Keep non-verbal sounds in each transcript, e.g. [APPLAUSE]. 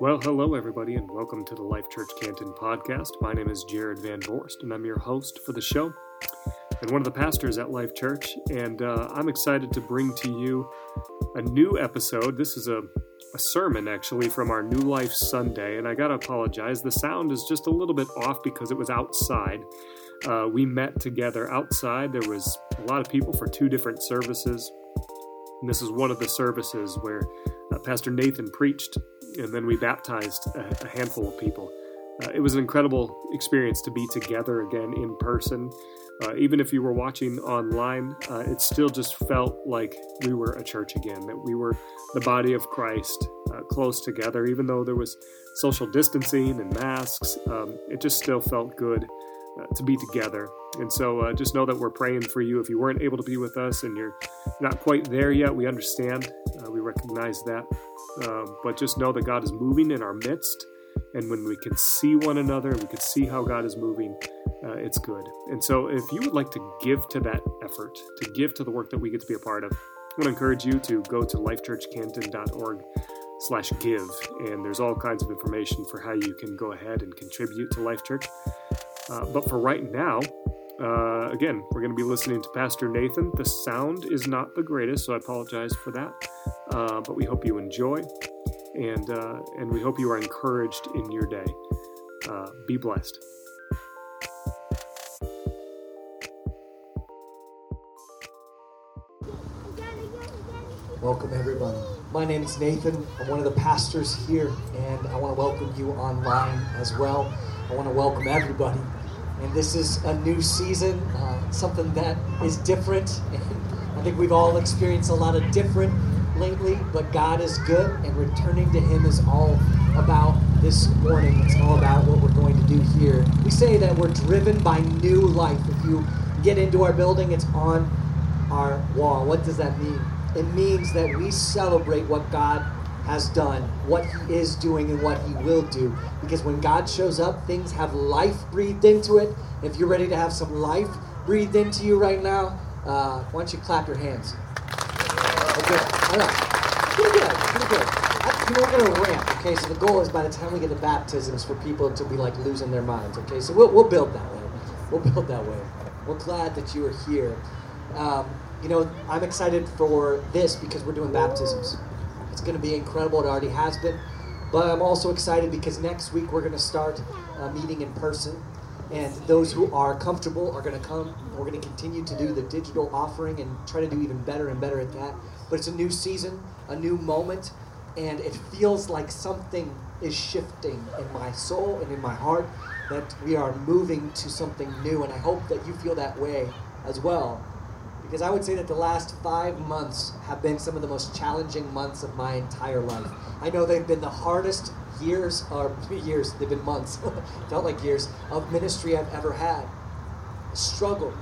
Well, hello, everybody, and welcome to the Life Church Canton podcast. My name is Jared Van Voorst, and I'm your host for the show and one of the pastors at Life Church. And uh, I'm excited to bring to you a new episode. This is a, a sermon, actually, from our New Life Sunday. And I got to apologize. The sound is just a little bit off because it was outside. Uh, we met together outside. There was a lot of people for two different services. And this is one of the services where uh, Pastor Nathan preached and then we baptized a, a handful of people. Uh, it was an incredible experience to be together again in person. Uh, even if you were watching online, uh, it still just felt like we were a church again, that we were the body of Christ uh, close together. Even though there was social distancing and masks, um, it just still felt good to be together. And so uh, just know that we're praying for you. If you weren't able to be with us and you're not quite there yet, we understand. Uh, we recognize that. Um, but just know that God is moving in our midst. And when we can see one another, and we can see how God is moving, uh, it's good. And so if you would like to give to that effort, to give to the work that we get to be a part of, I want to encourage you to go to lifechurchcanton.org slash give. And there's all kinds of information for how you can go ahead and contribute to Life Church. Uh, but for right now, uh, again, we're going to be listening to Pastor Nathan. The sound is not the greatest, so I apologize for that. Uh, but we hope you enjoy, and uh, and we hope you are encouraged in your day. Uh, be blessed. Welcome, everybody. My name is Nathan. I'm one of the pastors here, and I want to welcome you online as well. I want to welcome everybody and this is a new season, uh, something that is different. [LAUGHS] I think we've all experienced a lot of different lately, but God is good, and returning to Him is all about this morning. It's all about what we're going to do here. We say that we're driven by new life. If you get into our building, it's on our wall. What does that mean? It means that we celebrate what God has done, what He is doing, and what He will do. Because when God shows up, things have life breathed into it. If you're ready to have some life breathed into you right now, uh, why don't you clap your hands? Okay, all right. Pretty good, pretty good. You know, we're going to ramp, okay? So the goal is by the time we get to baptisms for people to be like losing their minds, okay? So we'll, we'll build that way. We'll build that way. We're glad that you are here. Um, you know, I'm excited for this because we're doing baptisms. It's going to be incredible. It already has been. But I'm also excited because next week we're going to start uh, meeting in person. And those who are comfortable are going to come. We're going to continue to do the digital offering and try to do even better and better at that. But it's a new season, a new moment, and it feels like something is shifting in my soul and in my heart that we are moving to something new. And I hope that you feel that way as well because I would say that the last five months have been some of the most challenging months of my entire life. I know they've been the hardest years, or [LAUGHS] years, they've been months, [LAUGHS] felt like years, of ministry I've ever had. Struggle.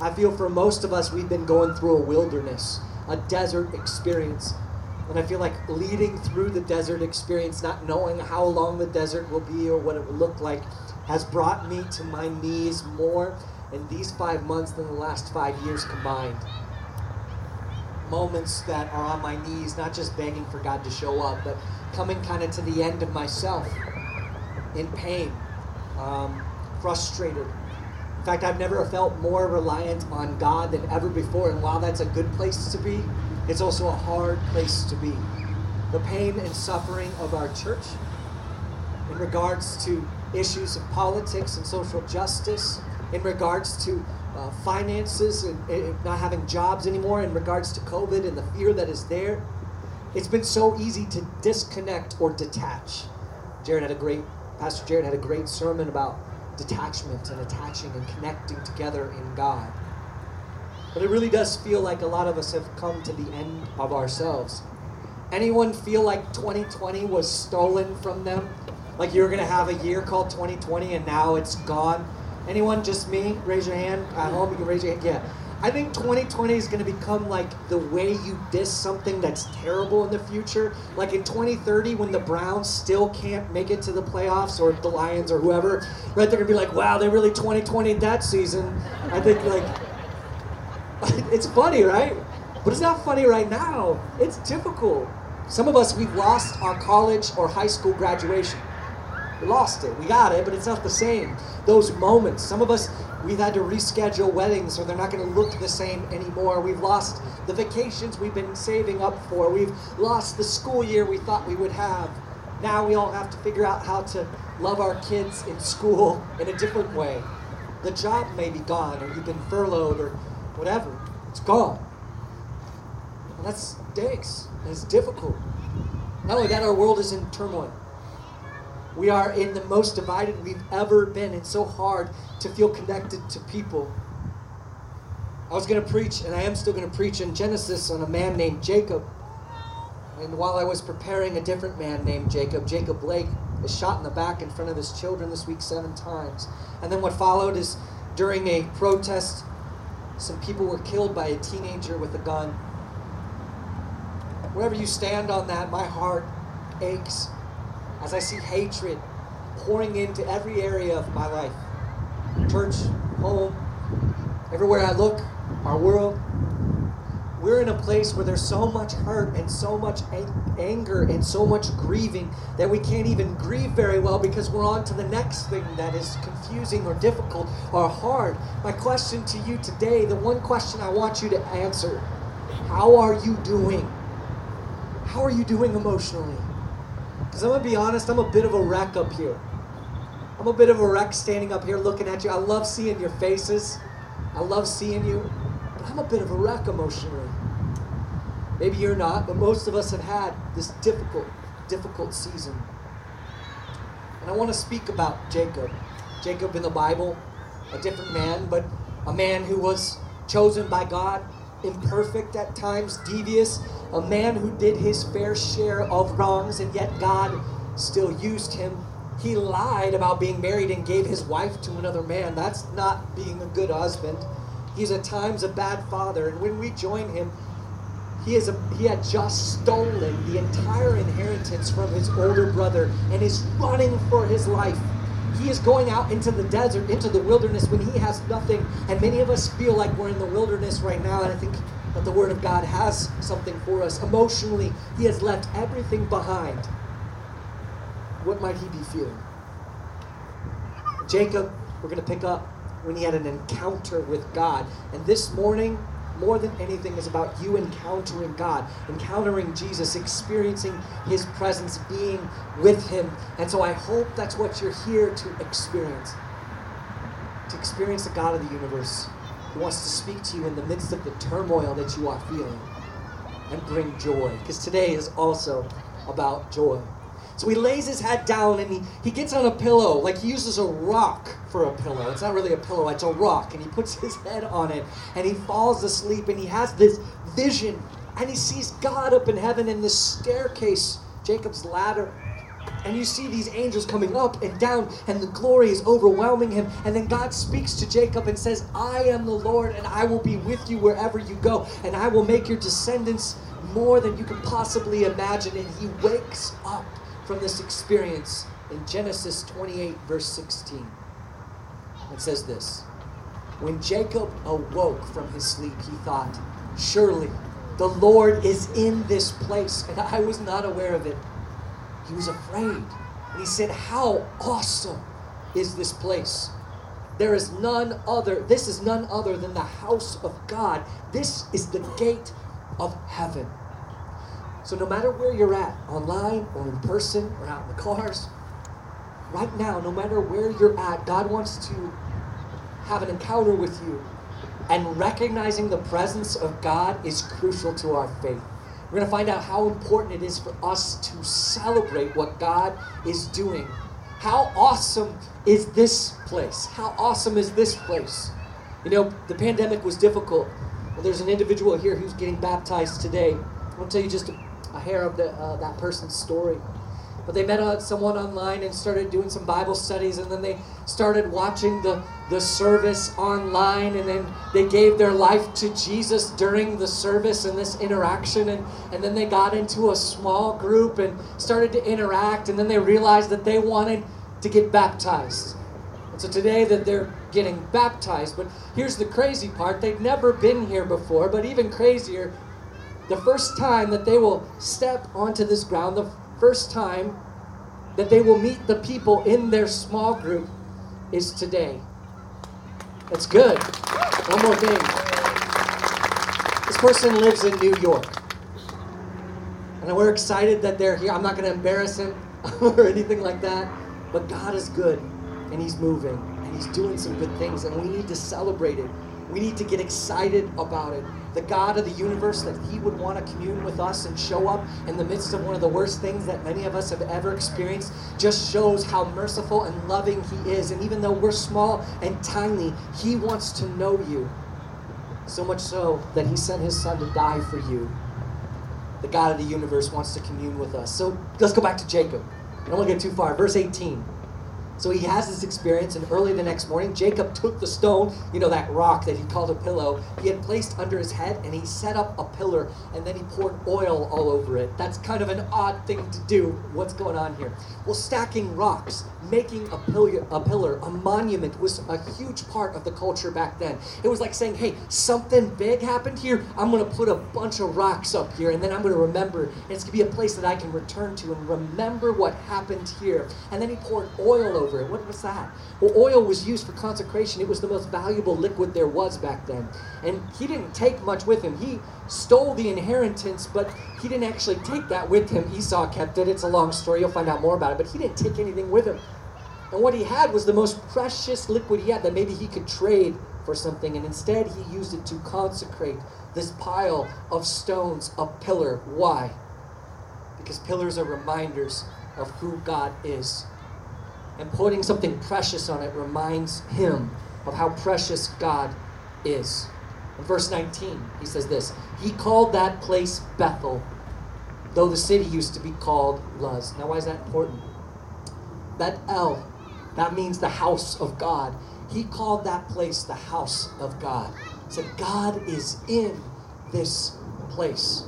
I feel for most of us, we've been going through a wilderness, a desert experience. And I feel like leading through the desert experience, not knowing how long the desert will be or what it will look like, has brought me to my knees more in these five months than the last five years combined. Moments that are on my knees, not just begging for God to show up, but coming kind of to the end of myself in pain, um, frustrated. In fact, I've never felt more reliant on God than ever before. And while that's a good place to be, it's also a hard place to be. The pain and suffering of our church in regards to issues of politics and social justice, in regards to uh, finances and, and not having jobs anymore, in regards to COVID and the fear that is there. It's been so easy to disconnect or detach. Jared had a great, Pastor Jared had a great sermon about detachment and attaching and connecting together in God. But it really does feel like a lot of us have come to the end of ourselves. Anyone feel like 2020 was stolen from them? Like you're going to have a year called 2020 and now it's gone? Anyone? Just me? Raise your hand. At home, you can raise your hand. Yeah. I think 2020 is going to become like the way you diss something that's terrible in the future. Like in 2030, when the Browns still can't make it to the playoffs, or the Lions, or whoever, right? They're going to be like, "Wow, they really 2020 that season." I think like [LAUGHS] it's funny, right? But it's not funny right now. It's difficult. Some of us, we've lost our college or high school graduation. We lost it. We got it, but it's not the same. Those moments. Some of us, we've had to reschedule weddings or they're not going to look the same anymore. We've lost the vacations we've been saving up for. We've lost the school year we thought we would have. Now we all have to figure out how to love our kids in school [LAUGHS] in a different way. The job may be gone, or you've been furloughed, or whatever. It's gone. And that stinks. And it's difficult. Not only that, our world is in turmoil. We are in the most divided we've ever been. It's so hard to feel connected to people. I was going to preach, and I am still going to preach in Genesis on a man named Jacob. And while I was preparing a different man named Jacob, Jacob Blake is shot in the back in front of his children this week seven times. And then what followed is during a protest, some people were killed by a teenager with a gun. Wherever you stand on that, my heart aches as I see hatred pouring into every area of my life church, home, everywhere I look, our world. We're in a place where there's so much hurt and so much anger and so much grieving that we can't even grieve very well because we're on to the next thing that is confusing or difficult or hard. My question to you today, the one question I want you to answer how are you doing? How are you doing emotionally? Because I'm going to be honest, I'm a bit of a wreck up here. I'm a bit of a wreck standing up here looking at you. I love seeing your faces. I love seeing you. But I'm a bit of a wreck emotionally. Maybe you're not, but most of us have had this difficult, difficult season. And I want to speak about Jacob. Jacob in the Bible, a different man, but a man who was chosen by God, imperfect at times, devious, a man who did his fair share of wrongs, and yet God still used him. He lied about being married and gave his wife to another man. That's not being a good husband. He's at times a bad father. And when we join him, he, is a, he had just stolen the entire inheritance from his older brother and is running for his life. He is going out into the desert, into the wilderness when he has nothing. And many of us feel like we're in the wilderness right now. And I think but the Word of God has something for us. Emotionally, He has left everything behind. What might He be feeling? Jacob, we're going to pick up when he had an encounter with God. And this morning, more than anything, is about you encountering God, encountering Jesus, experiencing His presence, being with Him. And so I hope that's what you're here to experience to experience the God of the universe who wants to speak to you in the midst of the turmoil that you are feeling and bring joy. Because today is also about joy. So he lays his head down and he, he gets on a pillow, like he uses a rock for a pillow. It's not really a pillow, it's a rock. And he puts his head on it and he falls asleep and he has this vision and he sees God up in heaven in this staircase, Jacob's ladder. And you see these angels coming up and down, and the glory is overwhelming him. And then God speaks to Jacob and says, I am the Lord, and I will be with you wherever you go, and I will make your descendants more than you can possibly imagine. And he wakes up from this experience in Genesis 28, verse 16. It says this When Jacob awoke from his sleep, he thought, Surely the Lord is in this place, and I was not aware of it. He was afraid. And he said, How awesome is this place? There is none other, this is none other than the house of God. This is the gate of heaven. So, no matter where you're at, online or in person or out in the cars, right now, no matter where you're at, God wants to have an encounter with you. And recognizing the presence of God is crucial to our faith. We're going to find out how important it is for us to celebrate what God is doing. How awesome is this place? How awesome is this place? You know, the pandemic was difficult. Well, there's an individual here who's getting baptized today. I want to tell you just a, a hair of the, uh, that person's story. But they met uh, someone online and started doing some Bible studies, and then they started watching the, the service online, and then they gave their life to Jesus during the service and this interaction. And, and then they got into a small group and started to interact, and then they realized that they wanted to get baptized. And so today that they're getting baptized. But here's the crazy part they've never been here before, but even crazier, The first time that they will step onto this ground, the first time that they will meet the people in their small group is today. That's good. One more thing. This person lives in New York. And we're excited that they're here. I'm not going to embarrass him [LAUGHS] or anything like that. But God is good and He's moving and He's doing some good things, and we need to celebrate it. We need to get excited about it. The God of the universe, that He would want to commune with us and show up in the midst of one of the worst things that many of us have ever experienced, just shows how merciful and loving He is. And even though we're small and tiny, He wants to know you. So much so that He sent His Son to die for you. The God of the universe wants to commune with us. So let's go back to Jacob. I don't want to get too far. Verse 18. So he has this experience, and early the next morning, Jacob took the stone, you know, that rock that he called a pillow, he had placed under his head, and he set up a pillar, and then he poured oil all over it. That's kind of an odd thing to do. What's going on here? Well, stacking rocks, making a pillar, a pillar, a monument was a huge part of the culture back then. It was like saying, hey, something big happened here. I'm going to put a bunch of rocks up here, and then I'm going to remember. And it's going to be a place that I can return to and remember what happened here. And then he poured oil over over it. What was that? Well, oil was used for consecration. It was the most valuable liquid there was back then. And he didn't take much with him. He stole the inheritance, but he didn't actually take that with him. Esau kept it. It's a long story. You'll find out more about it. But he didn't take anything with him. And what he had was the most precious liquid he had that maybe he could trade for something. And instead, he used it to consecrate this pile of stones, a pillar. Why? Because pillars are reminders of who God is and putting something precious on it reminds him of how precious God is. In verse 19, he says this He called that place Bethel, though the city used to be called Luz. Now, why is that important? That Bethel, that means the house of God. He called that place the house of God. He said, God is in this place.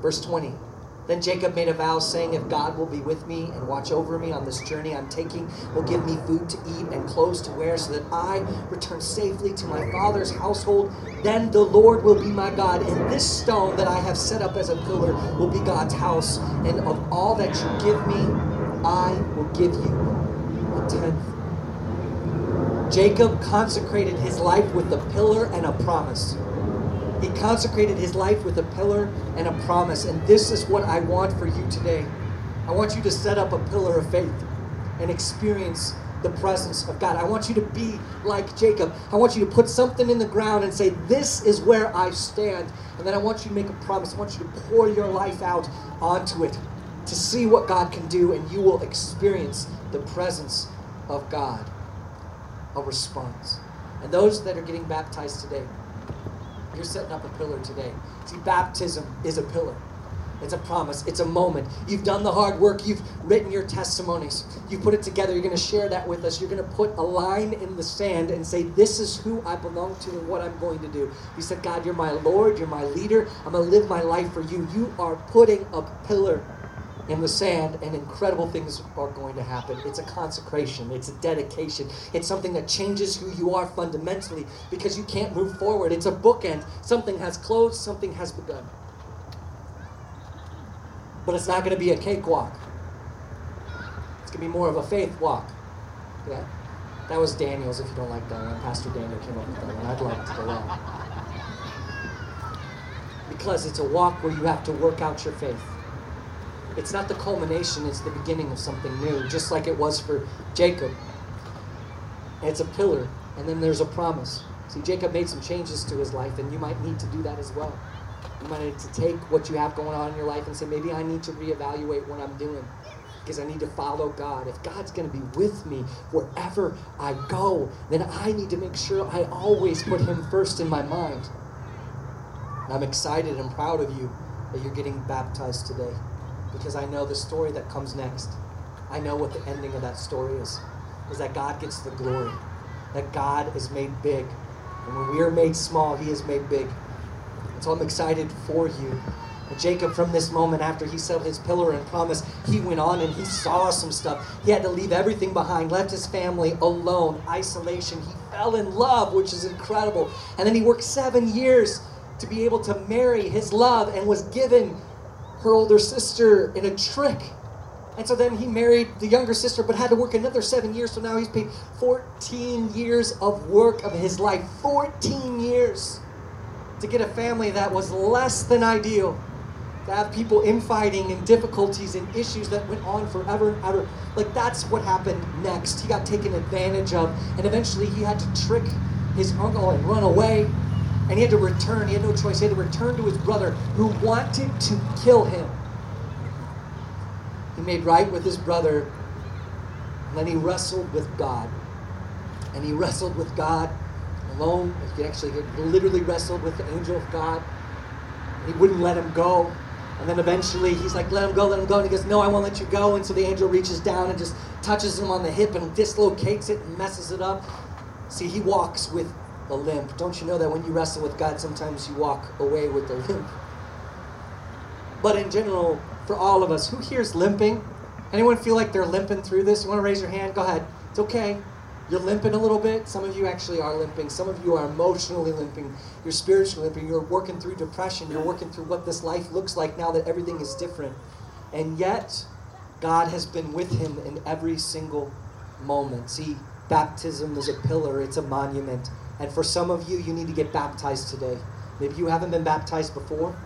Verse 20. Then Jacob made a vow, saying, If God will be with me and watch over me on this journey I'm taking, will give me food to eat and clothes to wear, so that I return safely to my father's household, then the Lord will be my God. And this stone that I have set up as a pillar will be God's house. And of all that you give me, I will give you a tenth. Jacob consecrated his life with a pillar and a promise. He consecrated his life with a pillar and a promise. And this is what I want for you today. I want you to set up a pillar of faith and experience the presence of God. I want you to be like Jacob. I want you to put something in the ground and say, This is where I stand. And then I want you to make a promise. I want you to pour your life out onto it to see what God can do, and you will experience the presence of God. A response. And those that are getting baptized today, you're setting up a pillar today. See, baptism is a pillar. It's a promise. It's a moment. You've done the hard work. You've written your testimonies. You put it together. You're going to share that with us. You're going to put a line in the sand and say, This is who I belong to and what I'm going to do. You said, God, you're my Lord. You're my leader. I'm going to live my life for you. You are putting a pillar in the sand, and incredible things are going to happen. It's a consecration, it's a dedication, it's something that changes who you are fundamentally because you can't move forward. It's a bookend. Something has closed, something has begun. But it's not going to be a cakewalk, it's going to be more of a faith walk. Yeah. That was Daniel's, if you don't like that one. Pastor Daniel came up with that one. I'd like to go on. Because it's a walk where you have to work out your faith. It's not the culmination, it's the beginning of something new, just like it was for Jacob. It's a pillar, and then there's a promise. See, Jacob made some changes to his life, and you might need to do that as well. You might need to take what you have going on in your life and say, maybe I need to reevaluate what I'm doing because I need to follow God. If God's going to be with me wherever I go, then I need to make sure I always put Him first in my mind. And I'm excited and proud of you that you're getting baptized today because I know the story that comes next. I know what the ending of that story is. Is that God gets the glory. That God is made big. And when we are made small, He is made big. And so I'm excited for you. And Jacob, from this moment after he settled his pillar and promise, he went on and he saw some stuff. He had to leave everything behind, left his family alone, isolation. He fell in love, which is incredible. And then he worked seven years to be able to marry his love and was given her older sister in a trick. And so then he married the younger sister, but had to work another seven years. So now he's paid 14 years of work of his life. 14 years to get a family that was less than ideal. To have people infighting and difficulties and issues that went on forever and ever. Like that's what happened next. He got taken advantage of, and eventually he had to trick his uncle and run away. And he had to return. He had no choice. He had to return to his brother who wanted to kill him. He made right with his brother. And then he wrestled with God. And he wrestled with God alone. He actually literally wrestled with the angel of God. He wouldn't let him go. And then eventually he's like, let him go, let him go. And he goes, no, I won't let you go. And so the angel reaches down and just touches him on the hip and dislocates it and messes it up. See, he walks with a limp. Don't you know that when you wrestle with God, sometimes you walk away with a limp? But in general, for all of us, who here's limping? Anyone feel like they're limping through this? You want to raise your hand? Go ahead. It's okay. You're limping a little bit. Some of you actually are limping. Some of you are emotionally limping. You're spiritually limping. You're working through depression. You're working through what this life looks like now that everything is different. And yet, God has been with him in every single moment. See, baptism is a pillar, it's a monument. And for some of you, you need to get baptized today. Maybe you haven't been baptized before,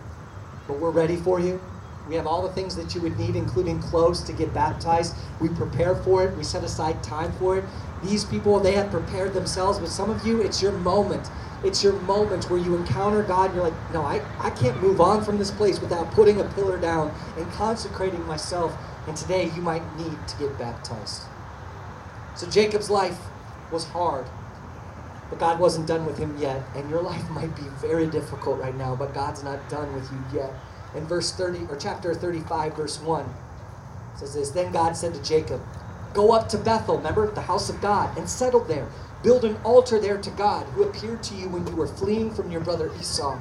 but we're ready for you. We have all the things that you would need, including clothes to get baptized. We prepare for it. We set aside time for it. These people, they have prepared themselves, but some of you, it's your moment. It's your moment where you encounter God and you're like, no, I, I can't move on from this place without putting a pillar down and consecrating myself. And today you might need to get baptized. So Jacob's life was hard, but God wasn't done with him yet. And your life [LAUGHS] might be very difficult right now, but God's not done with you yet. In verse 30 or chapter 35 verse 1 says this then god said to jacob go up to bethel remember the house of god and settle there. Build an altar there to god who appeared to you when you were fleeing from your brother esau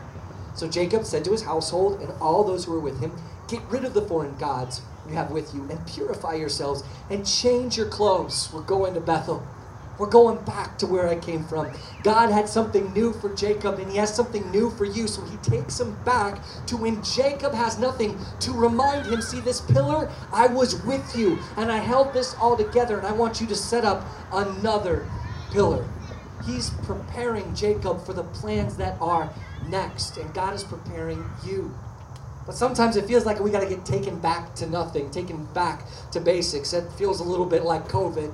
so jacob said to his household and all those who were with him get rid of the foreign gods you have with you and purify yourselves and change your clothes. We're going to bethel we're going back to where I came from. God had something new for Jacob, and He has something new for you. So He takes him back to when Jacob has nothing to remind him see, this pillar, I was with you, and I held this all together, and I want you to set up another pillar. He's preparing Jacob for the plans that are next, and God is preparing you. But sometimes it feels like we got to get taken back to nothing, taken back to basics. It feels a little bit like COVID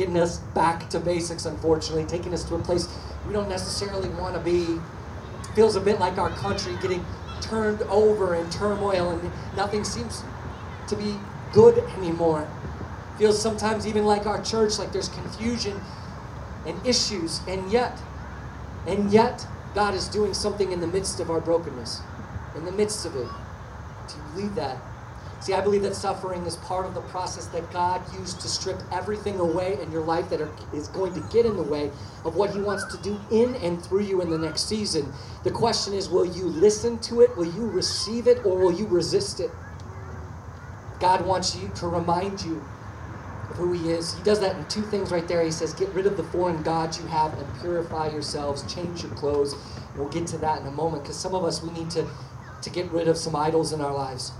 getting us back to basics, unfortunately, taking us to a place we don't necessarily want to be. Feels a bit like our country getting turned over in turmoil and nothing seems to be good anymore. Feels sometimes even like our church, like there's confusion and issues, and yet, and yet, God is doing something in the midst of our brokenness, in the midst of it. Do you believe that? See, I believe that suffering is part of the process that God used to strip everything away in your life that are, is going to get in the way of what He wants to do in and through you in the next season. The question is will you listen to it, will you receive it, or will you resist it? God wants you to remind you of who He is. He does that in two things right there. He says, Get rid of the foreign gods you have and purify yourselves, change your clothes. We'll get to that in a moment because some of us, we need to, to get rid of some idols in our lives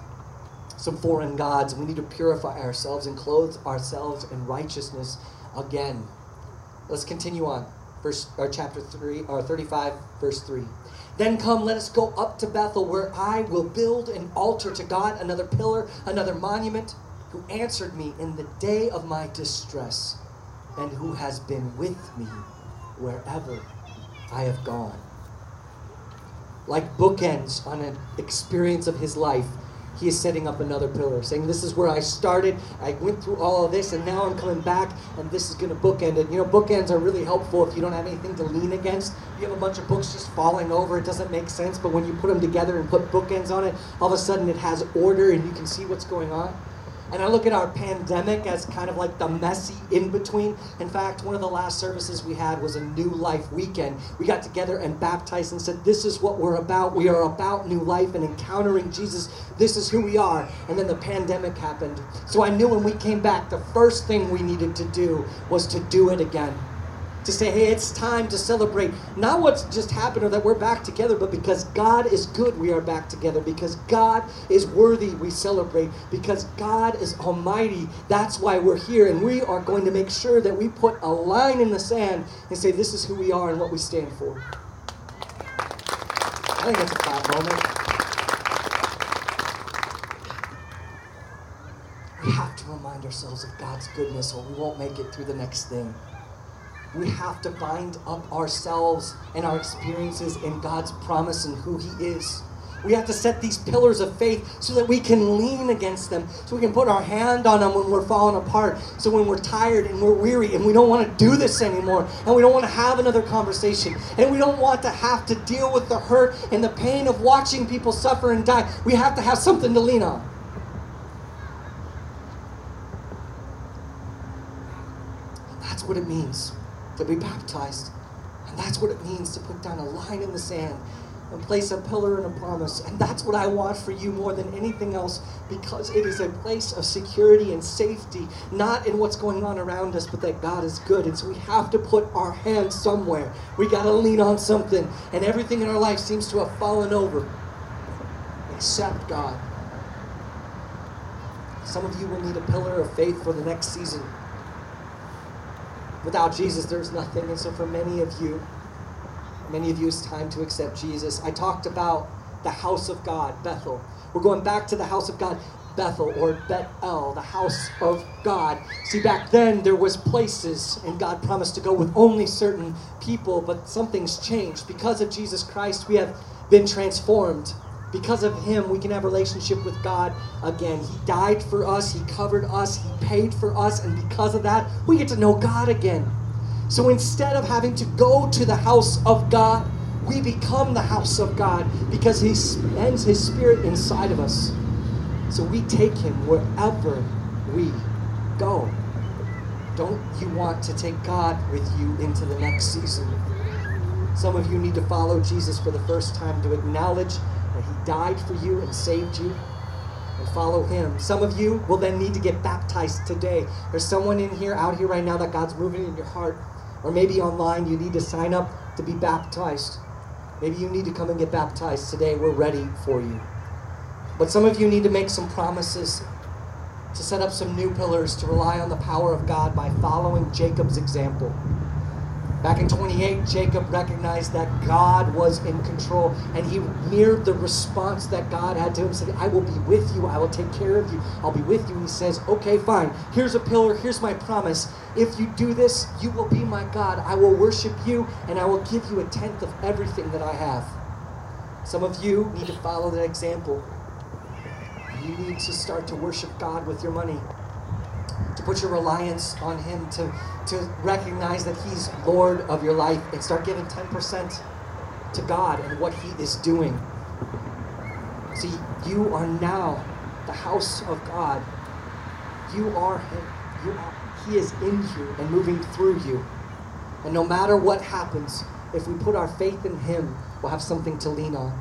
some foreign gods. We need to purify ourselves and clothe ourselves in righteousness again. Let's continue on. Verse or chapter 3 or 35 verse 3. Then come, let us go up to Bethel, where I will build an altar to God, another pillar, another monument, who answered me in the day of my distress, and who has been with me wherever I have gone. Like bookends on an experience of his life, he is setting up another pillar, saying, This is where I started. I went through all of this, and now I'm coming back, and this is going to bookend it. You know, bookends are really helpful if you don't have anything to lean against. You have a bunch of books just falling over, it doesn't make sense, but when you put them together and put bookends on it, all of a sudden it has order and you can see what's going on. And I look at our pandemic as kind of like the messy in between. In fact, one of the last services we had was a new life weekend. We got together and baptized and said, This is what we're about. We are about new life and encountering Jesus. This is who we are. And then the pandemic happened. So I knew when we came back, the first thing we needed to do was to do it again. To say, hey, it's time to celebrate not what's just happened or that we're back together, but because God is good, we are back together. Because God is worthy, we celebrate. Because God is almighty, that's why we're here. And we are going to make sure that we put a line in the sand and say, this is who we are and what we stand for. I think that's a proud moment. We have to remind ourselves of God's goodness or we won't make it through the next thing we have to bind up ourselves and our experiences in God's promise and who He is. We have to set these pillars of faith so that we can lean against them, so we can put our hand on them when we're falling apart. So when we're tired and we're weary and we don't want to do this anymore, and we don't want to have another conversation, and we don't want to have to deal with the hurt and the pain of watching people suffer and die, we have to have something to lean on. That's what it means to be baptized. And that's what it means to put down a line in the sand and place a pillar and a promise. And that's what I want for you more than anything else because it is a place of security and safety, not in what's going on around us, but that God is good. And so we have to put our hands somewhere. We got to lean on something. And everything in our life seems to have fallen over except God. Some of you will need a pillar of faith for the next season. Without Jesus, there's nothing. And so, for many of you, many of you, it's time to accept Jesus. I talked about the house of God, Bethel. We're going back to the house of God, Bethel or Bethel, the house of God. See, back then there was places, and God promised to go with only certain people, but something's changed. Because of Jesus Christ, we have been transformed. Because of him, we can have relationship with God again. He died for us, he covered us, he paid for us, and because of that, we get to know God again. So instead of having to go to the house of God, we become the house of God because he spends his spirit inside of us. So we take him wherever we go. Don't you want to take God with you into the next season? Some of you need to follow Jesus for the first time to acknowledge that He died for you and saved you and follow Him. Some of you will then need to get baptized today. There's someone in here, out here right now, that God's moving in your heart. Or maybe online, you need to sign up to be baptized. Maybe you need to come and get baptized today. We're ready for you. But some of you need to make some promises to set up some new pillars to rely on the power of God by following Jacob's example. Back in 28, Jacob recognized that God was in control and he mirrored the response that God had to him, saying, I will be with you, I will take care of you, I'll be with you. And he says, Okay, fine, here's a pillar, here's my promise. If you do this, you will be my God. I will worship you and I will give you a tenth of everything that I have. Some of you need to follow that example. You need to start to worship God with your money to put your reliance on Him, to, to recognize that He's Lord of your life, and start giving 10% to God and what He is doing. See, you are now the house of God. You are Him. You are, he is in you and moving through you. And no matter what happens, if we put our faith in Him, we'll have something to lean on.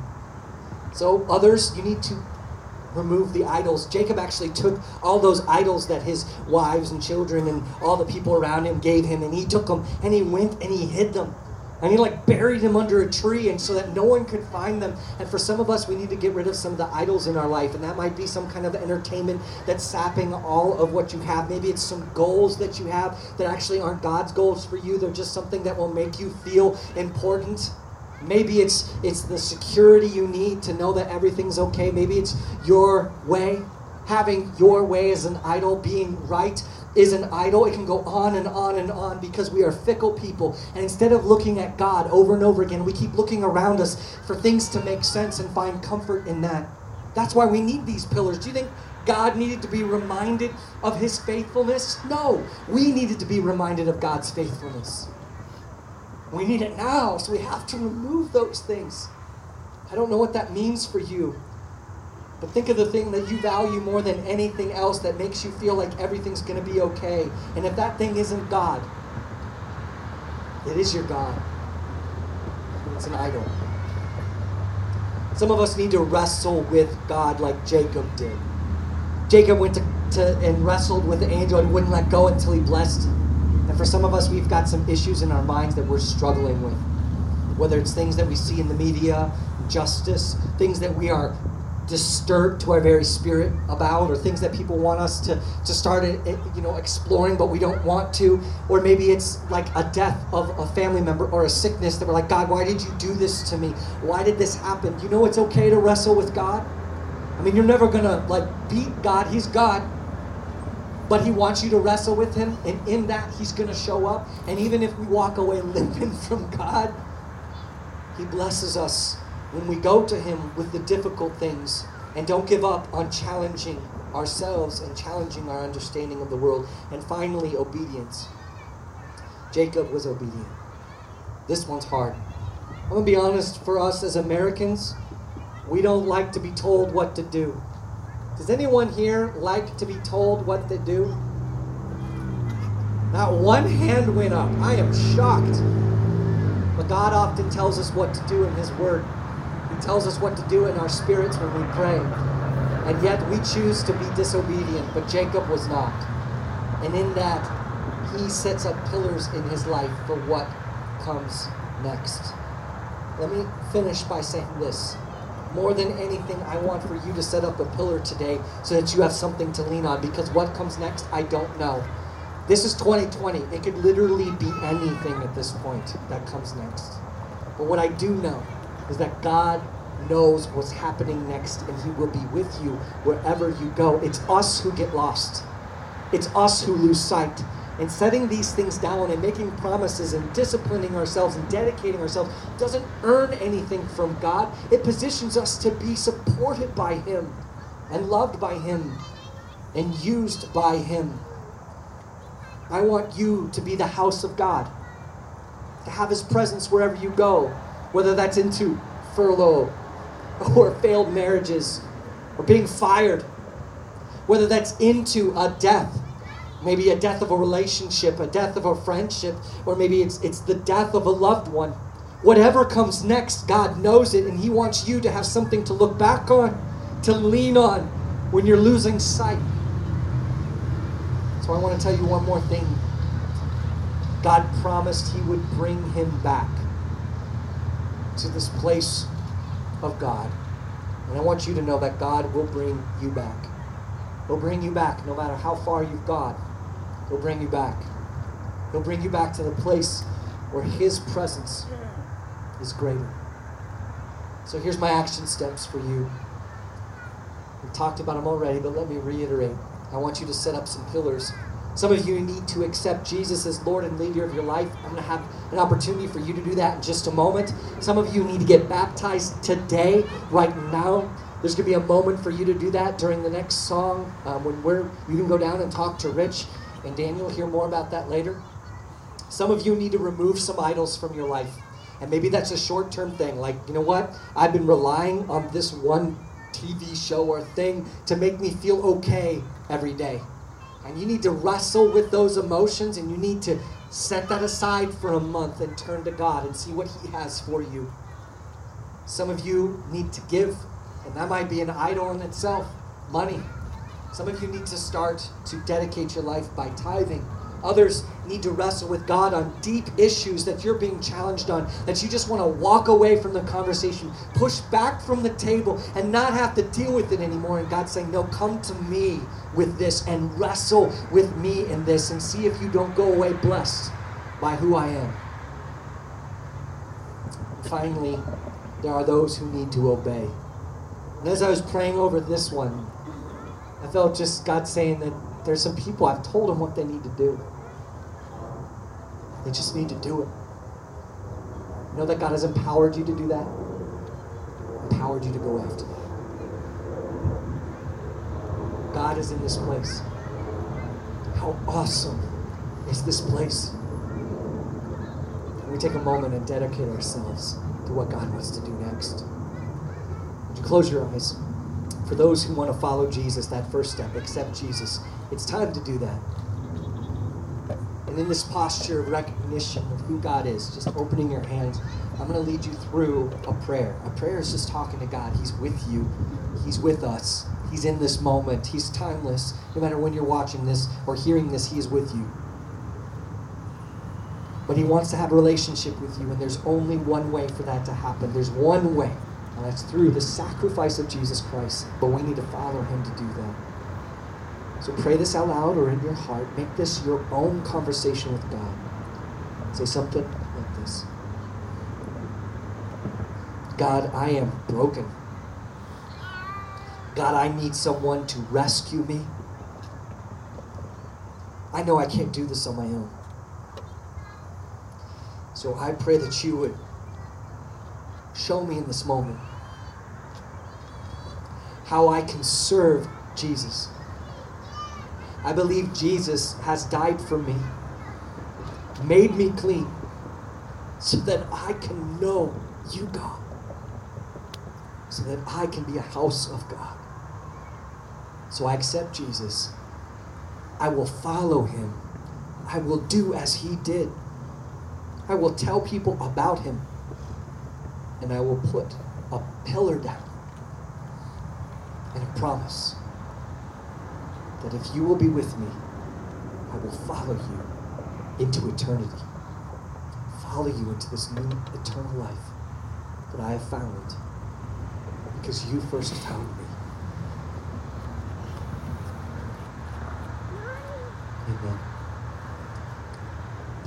So, others, you need to remove the idols. Jacob actually took all those idols that his wives and children and all the people around him gave him, and he took them and he went and he hid them. And he like buried them under a tree and so that no one could find them. And for some of us, we need to get rid of some of the idols in our life. And that might be some kind of entertainment that's sapping all of what you have. Maybe it's some goals that you have that actually aren't God's goals for you. They're just something that will make you feel important. Maybe it's it's the security you need to know that everything's okay. Maybe it's your way. Having your way as an idol, being right is an idol. It can go on and on and on because we are fickle people. And instead of looking at God over and over again, we keep looking around us for things to make sense and find comfort in that. That's why we need these pillars. Do you think God needed to be reminded of his faithfulness? No. We needed to be reminded of God's faithfulness. We need it now, so we have to remove those things. I don't know what that means for you, but think of the thing that you value more than anything else that makes you feel like everything's going to be okay. And if that thing isn't God, it is your God. It's an idol. Some of us need to wrestle with God like Jacob did. Jacob went to, to and wrestled with the angel and wouldn't let go until he blessed And for some of us, we've got some issues in our minds that we're struggling with. Whether it's things that we see in the media, justice, things that we are disturbed to our very spirit about or things that people want us to, to start eh, eh, you know exploring but we don't want to. Or maybe it's like a death of a family member or a sickness that we're like god why did you do this to me? Why did this happen? You know it's okay to wrestle with god? I mean you're never gonna like beat god. He's god but he wants you to wrestle with him and in that he's gonna show up and even if we walk away [LAUGHS] limping from god he blesses us when we go to Him with the difficult things and don't give up on challenging ourselves and challenging our understanding of the world. And finally, obedience. Jacob was obedient. This one's hard. I'm going to be honest, for us as Americans, we don't like to be told what to do. Does anyone here like to be told what to do? Not one hand went up. I am shocked. But God often tells us what to do in His Word He tells us what to do in our spirits when we pray. And yet we choose to be disobedient, but Jacob was not. And in that, he sets up pillars in his life for what comes next. Let me finish by saying this. More than anything, I want for you to set up a pillar today so that you have something to lean on because what comes next, I don't know. This is 2020. It could literally be anything at this point that comes next. But what I do know is that God knows what's happening next and He will be with you wherever you go. It's us who get lost, it's us who lose sight. And setting these things down and making promises and disciplining ourselves and dedicating ourselves doesn't earn anything from God. It positions us to be supported by Him and loved by Him and used by Him. I want you to be the house of God, to have His presence wherever you go, whether that's into furlough or failed marriages or being fired, whether that's into a death, maybe a death of a relationship, a death of a friendship, or maybe it's, it's the death of a loved one. Whatever comes next, God knows it, and He wants you to have something to look back on, to lean on when you're losing sight. So I want to tell you one more thing. God promised He would bring him back to this place of God. And I want you to know that God will bring you back. He'll bring you back no matter how far you've gone. He'll bring you back. He'll bring you back to the place where His presence is greater. So here's my action steps for you. We talked about them already, but let me reiterate. I want you to set up some pillars some of you need to accept Jesus as Lord and leader of your life. I'm going to have an opportunity for you to do that in just a moment. Some of you need to get baptized today, right now. There's going to be a moment for you to do that during the next song um, when we're, you can go down and talk to Rich and Daniel. Hear more about that later. Some of you need to remove some idols from your life. And maybe that's a short term thing. Like, you know what? I've been relying on this one TV show or thing to make me feel okay every day. And you need to wrestle with those emotions and you need to set that aside for a month and turn to God and see what He has for you. Some of you need to give, and that might be an idol in itself money. Some of you need to start to dedicate your life by tithing. Others need to wrestle with God on deep issues that you're being challenged on, that you just want to walk away from the conversation, push back from the table, and not have to deal with it anymore. And God's saying, No, come to me with this and wrestle with me in this and see if you don't go away blessed by who I am. Finally, there are those who need to obey. And as I was praying over this one, I felt just God saying that there's some people I've told them what they need to do. They just need to do it. You know that God has empowered you to do that? Empowered you to go after that. God is in this place. How awesome is this place? we take a moment and dedicate ourselves to what God wants to do next. Would you close your eyes? For those who want to follow Jesus, that first step, accept Jesus, it's time to do that. And in this posture of recognition of who God is, just opening your hands, I'm going to lead you through a prayer. A prayer is just talking to God. He's with you, He's with us, He's in this moment, He's timeless. No matter when you're watching this or hearing this, He is with you. But He wants to have a relationship with you, and there's only one way for that to happen. There's one way, and that's through the sacrifice of Jesus Christ. But we need to follow Him to do that. So pray this out loud or in your heart. Make this your own conversation with God. Say something like this God, I am broken. God, I need someone to rescue me. I know I can't do this on my own. So I pray that you would show me in this moment how I can serve Jesus. I believe Jesus has died for me, made me clean, so that I can know you, God, so that I can be a house of God. So I accept Jesus. I will follow him. I will do as he did. I will tell people about him. And I will put a pillar down and a promise that if you will be with me, I will follow you into eternity. Follow you into this new eternal life that I have found because you first found me. Amen.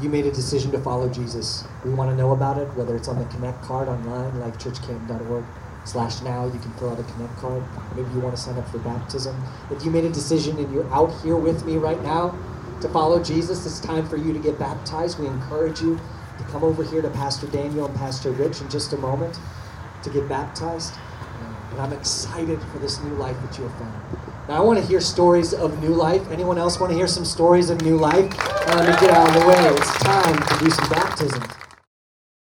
You made a decision to follow Jesus. We want to know about it, whether it's on the Connect card online, lifechurchcanton.org slash now. You can fill out a Connect card. Maybe you want to sign up for baptism. If you made a decision and you're out here with me right now to follow Jesus, it's time for you to get baptized. We encourage you to come over here to Pastor Daniel and Pastor Rich in just a moment to get baptized. And I'm excited for this new life that you have found. Now, I want to hear stories of new life. Anyone else want to hear some stories of new life? Let me get out of the way. It's time to do some baptisms.